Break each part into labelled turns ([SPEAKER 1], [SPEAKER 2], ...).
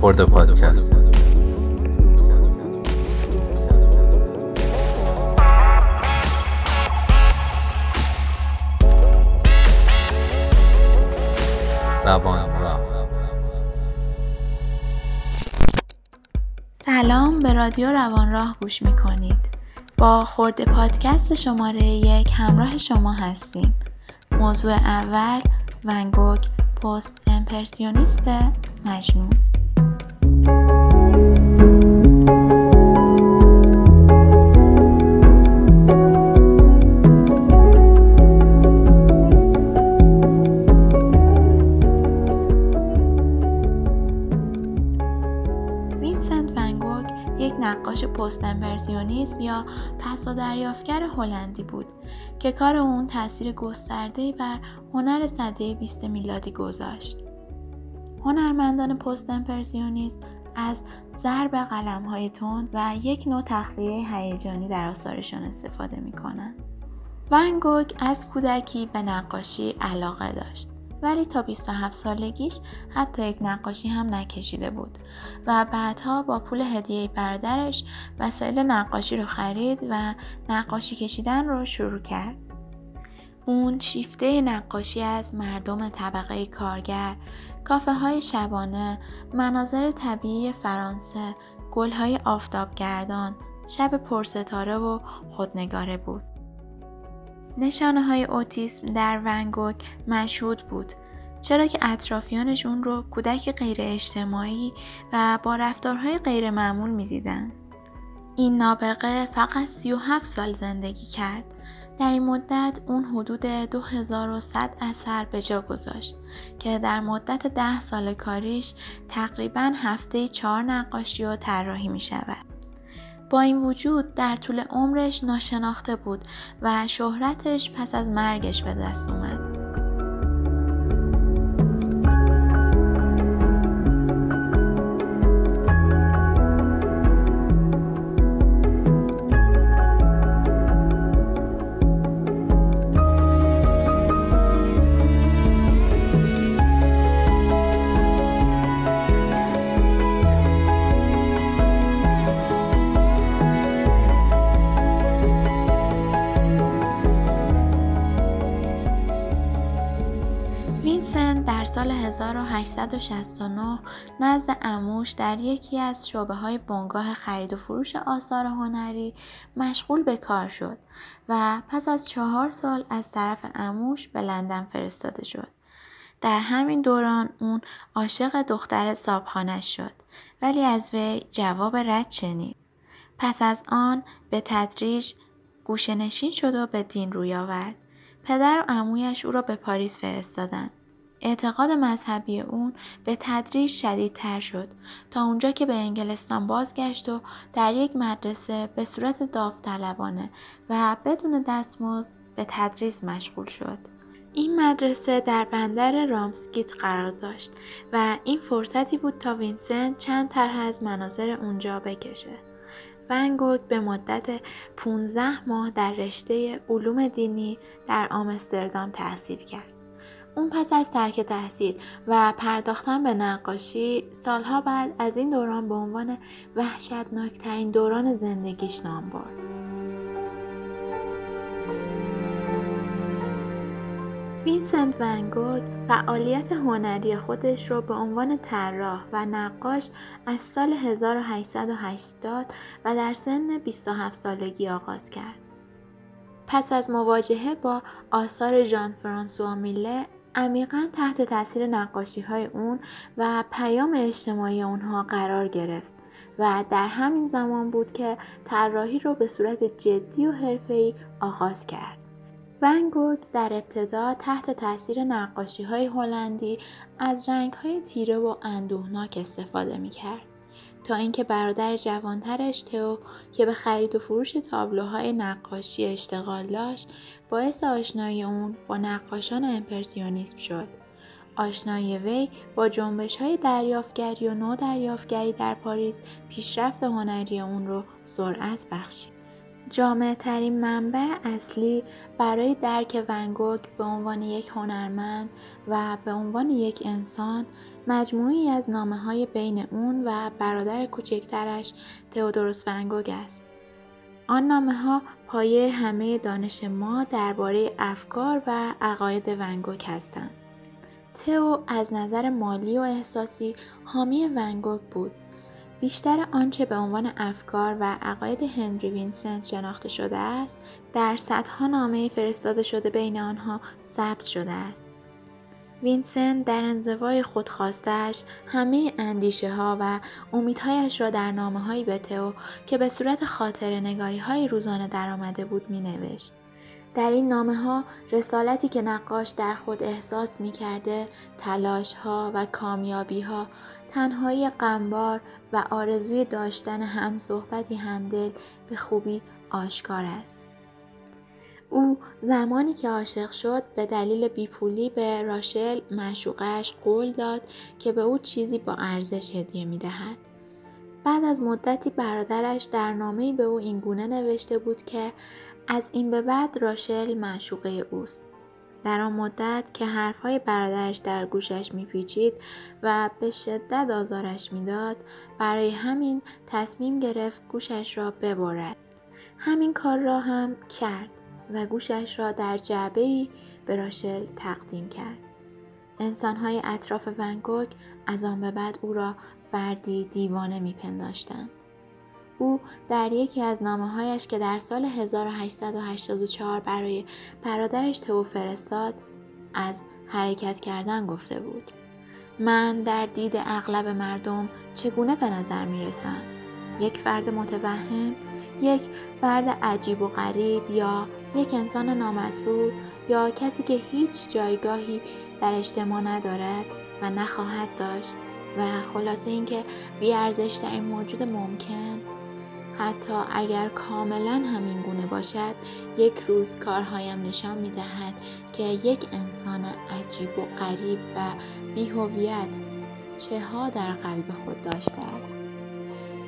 [SPEAKER 1] خورده پادکست
[SPEAKER 2] سلام به رادیو روان راه گوش می‌کنید. با خورده پادکست شماره یک همراه شما هستیم. موضوع اول ونگوک پست امپرسیونیست مجنون. نقاش پست امپرسیونیسم یا پسا دریافگر هلندی بود که کار اون تاثیر گسترده‌ای بر هنر سده 20 میلادی گذاشت. هنرمندان پست امپرسیونیسم از ضرب های تند و یک نوع تخلیه هیجانی در آثارشان استفاده می‌کنند. ون گوگ از کودکی به نقاشی علاقه داشت ولی تا 27 سالگیش حتی یک نقاشی هم نکشیده بود و بعدها با پول هدیه برادرش وسایل نقاشی رو خرید و نقاشی کشیدن رو شروع کرد. اون شیفته نقاشی از مردم طبقه کارگر، کافه های شبانه، مناظر طبیعی فرانسه، گل های آفتابگردان، شب پرستاره و خودنگاره بود. نشانه های اوتیسم در ونگوک مشهود بود چرا که اطرافیانش اون رو کودک غیر اجتماعی و با رفتارهای غیر معمول می‌دیدن. این نابغه فقط 37 سال زندگی کرد. در این مدت اون حدود 2100 اثر به جا گذاشت که در مدت 10 سال کاریش تقریبا هفته چهار نقاشی و طراحی می شود. با این وجود در طول عمرش ناشناخته بود و شهرتش پس از مرگش به دست اومد. سال 1869 نزد اموش در یکی از شعبه های بنگاه خرید و فروش آثار هنری مشغول به کار شد و پس از چهار سال از طرف اموش به لندن فرستاده شد. در همین دوران اون عاشق دختر صابخانش شد ولی از وی جواب رد شنید. پس از آن به تدریج گوشنشین شد و به دین روی آورد. پدر و عمویش او را به پاریس فرستادند. اعتقاد مذهبی اون به تدریج شدیدتر شد تا اونجا که به انگلستان بازگشت و در یک مدرسه به صورت داوطلبانه و بدون دستمزد به تدریس مشغول شد. این مدرسه در بندر رامسگیت قرار داشت و این فرصتی بود تا وینسنت چند طرح از مناظر اونجا بکشه. ونگوگ به مدت 15 ماه در رشته علوم دینی در آمستردام تحصیل کرد. اون پس از ترک تحصیل و پرداختن به نقاشی سالها بعد از این دوران به عنوان وحشتناکترین دوران زندگیش نام برد. وینسنت ونگوگ فعالیت هنری خودش رو به عنوان طراح و نقاش از سال 1880 و در سن 27 سالگی آغاز کرد. پس از مواجهه با آثار ژان فرانسوا میله عمیقا تحت تاثیر نقاشی های اون و پیام اجتماعی اونها قرار گرفت و در همین زمان بود که طراحی رو به صورت جدی و حرفه‌ای آغاز کرد. ونگوگ در ابتدا تحت تاثیر نقاشی های هلندی از رنگ های تیره و اندوهناک استفاده می کرد. تا اینکه برادر جوانترش تئو که به خرید و فروش تابلوهای نقاشی اشتغال داشت باعث آشنایی اون با نقاشان امپرسیونیسم شد. آشنایی وی با جنبش های دریافتگری و نو دریافتگری در پاریس پیشرفت هنری اون رو سرعت بخشید. جامع ترین منبع اصلی برای درک ونگوک به عنوان یک هنرمند و به عنوان یک انسان مجموعی از نامه های بین اون و برادر کوچکترش تئودوروس ونگوگ است. آن نامه ها پایه همه دانش ما درباره افکار و عقاید ونگوک هستند. تئو از نظر مالی و احساسی حامی ونگوک بود بیشتر آنچه به عنوان افکار و عقاید هنری وینسنت شناخته شده است در صدها نامه فرستاده شده بین آنها ثبت شده است وینسنت در انزوای خودخواستش همه اندیشه ها و امیدهایش را در نامه هایی به تئو که به صورت خاطر نگاری های روزانه درآمده بود می نوشت. در این نامه ها رسالتی که نقاش در خود احساس می کرده تلاش ها و کامیابی ها تنهایی غمبار و آرزوی داشتن هم صحبتی همدل به خوبی آشکار است. او زمانی که عاشق شد به دلیل بیپولی به راشل معشوقش قول داد که به او چیزی با ارزش هدیه می دهد. بعد از مدتی برادرش در نامه‌ای به او اینگونه نوشته بود که از این به بعد راشل معشوقه اوست. در آن مدت که حرفهای برادرش در گوشش میپیچید و به شدت آزارش می‌داد برای همین تصمیم گرفت گوشش را ببرد. همین کار را هم کرد و گوشش را در جعبه به راشل تقدیم کرد. انسانهای اطراف ونگوک از آن به بعد او را فردی دیوانه میپنداشتند. او در یکی از هایش که در سال 1884 برای برادرش تو فرستاد از حرکت کردن گفته بود. من در دید اغلب مردم چگونه به نظر می رسم؟ یک فرد متوهم؟ یک فرد عجیب و غریب یا یک انسان نامطبوع یا کسی که هیچ جایگاهی در اجتماع ندارد و نخواهد داشت و خلاصه اینکه بیارزش در این موجود ممکن حتی اگر کاملا همین گونه باشد یک روز کارهایم نشان می دهد که یک انسان عجیب و غریب و بیهویت چه ها در قلب خود داشته است.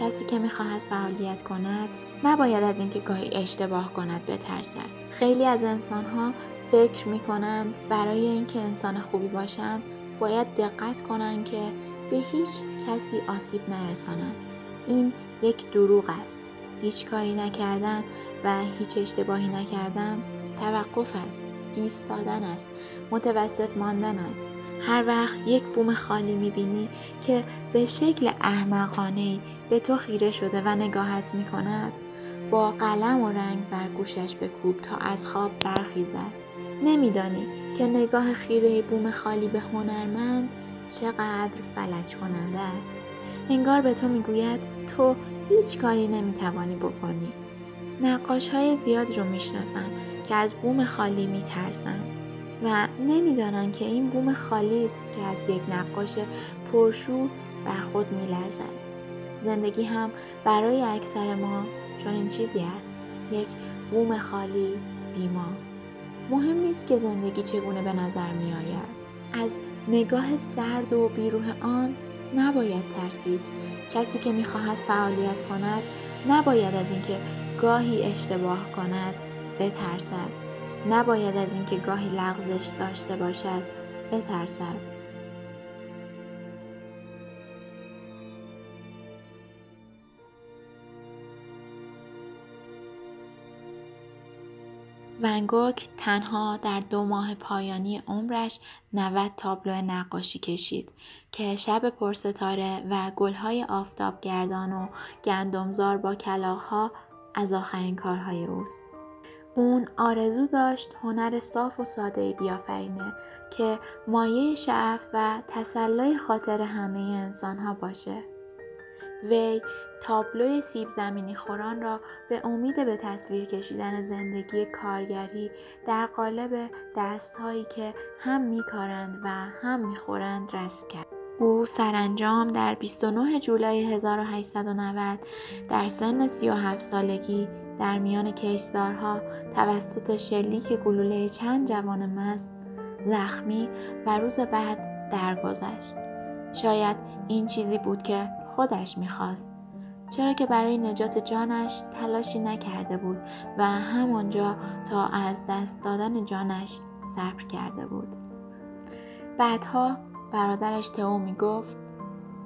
[SPEAKER 2] کسی که می‌خواهد فعالیت کند نباید از اینکه گاهی اشتباه کند بترسد. خیلی از انسانها فکر می کنند برای اینکه انسان خوبی باشند باید دقت کنند که به هیچ کسی آسیب نرسانند این یک دروغ است. هیچ کاری نکردن و هیچ اشتباهی نکردن توقف است ایستادن است متوسط ماندن است. هر وقت یک بوم خالی می‌بینی که به شکل احمقانه به تو خیره شده و نگاهت می‌کند با قلم و رنگ بر گوشش بکوب تا از خواب برخیزد. نمیدانی که نگاه خیره بوم خالی به هنرمند چقدر فلج کننده است. انگار به تو می‌گوید تو هیچ کاری نمی‌توانی بکنی. نقاش های زیادی رو می‌شناسم که از بوم خالی میترسن و نمی‌دانند که این بوم خالی است که از یک نقاش پرشور بر خود میلرزد. زندگی هم برای اکثر ما چون این چیزی است. یک بوم خالی بیما. مهم نیست که زندگی چگونه به نظر می آید. از نگاه سرد و بیروح آن نباید ترسید. کسی که می‌خواهد فعالیت کند نباید از اینکه گاهی اشتباه کند بترسد. نباید از اینکه گاهی لغزش داشته باشد بترسد. ونگوک تنها در دو ماه پایانی عمرش 90 تابلو نقاشی کشید که شب پرستاره و گلهای آفتابگردان و گندمزار با کلاغها از آخرین کارهای اوست. اون آرزو داشت هنر صاف و ساده بیافرینه که مایه شعف و تسلای خاطر همه انسانها باشه. وی تابلوی سیب زمینی خوران را به امید به تصویر کشیدن زندگی کارگری در قالب دستهایی که هم میکارند و هم می‌خورند رسم کرد. او سرانجام در 29 جولای 1890 در سن 37 سالگی در میان کشدارها توسط شلیک گلوله چند جوان مست زخمی و روز بعد درگذشت. شاید این چیزی بود که خودش می‌خواست چرا که برای نجات جانش تلاشی نکرده بود و همانجا تا از دست دادن جانش صبر کرده بود. بعدها برادرش تئو می گفت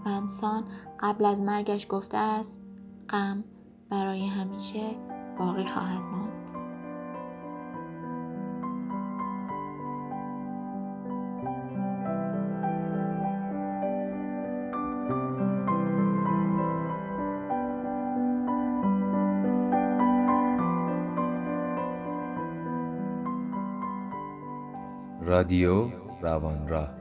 [SPEAKER 2] انسان قبل از مرگش گفته است غم برای همیشه باقی خواهد ماند.
[SPEAKER 1] رادیو روان راه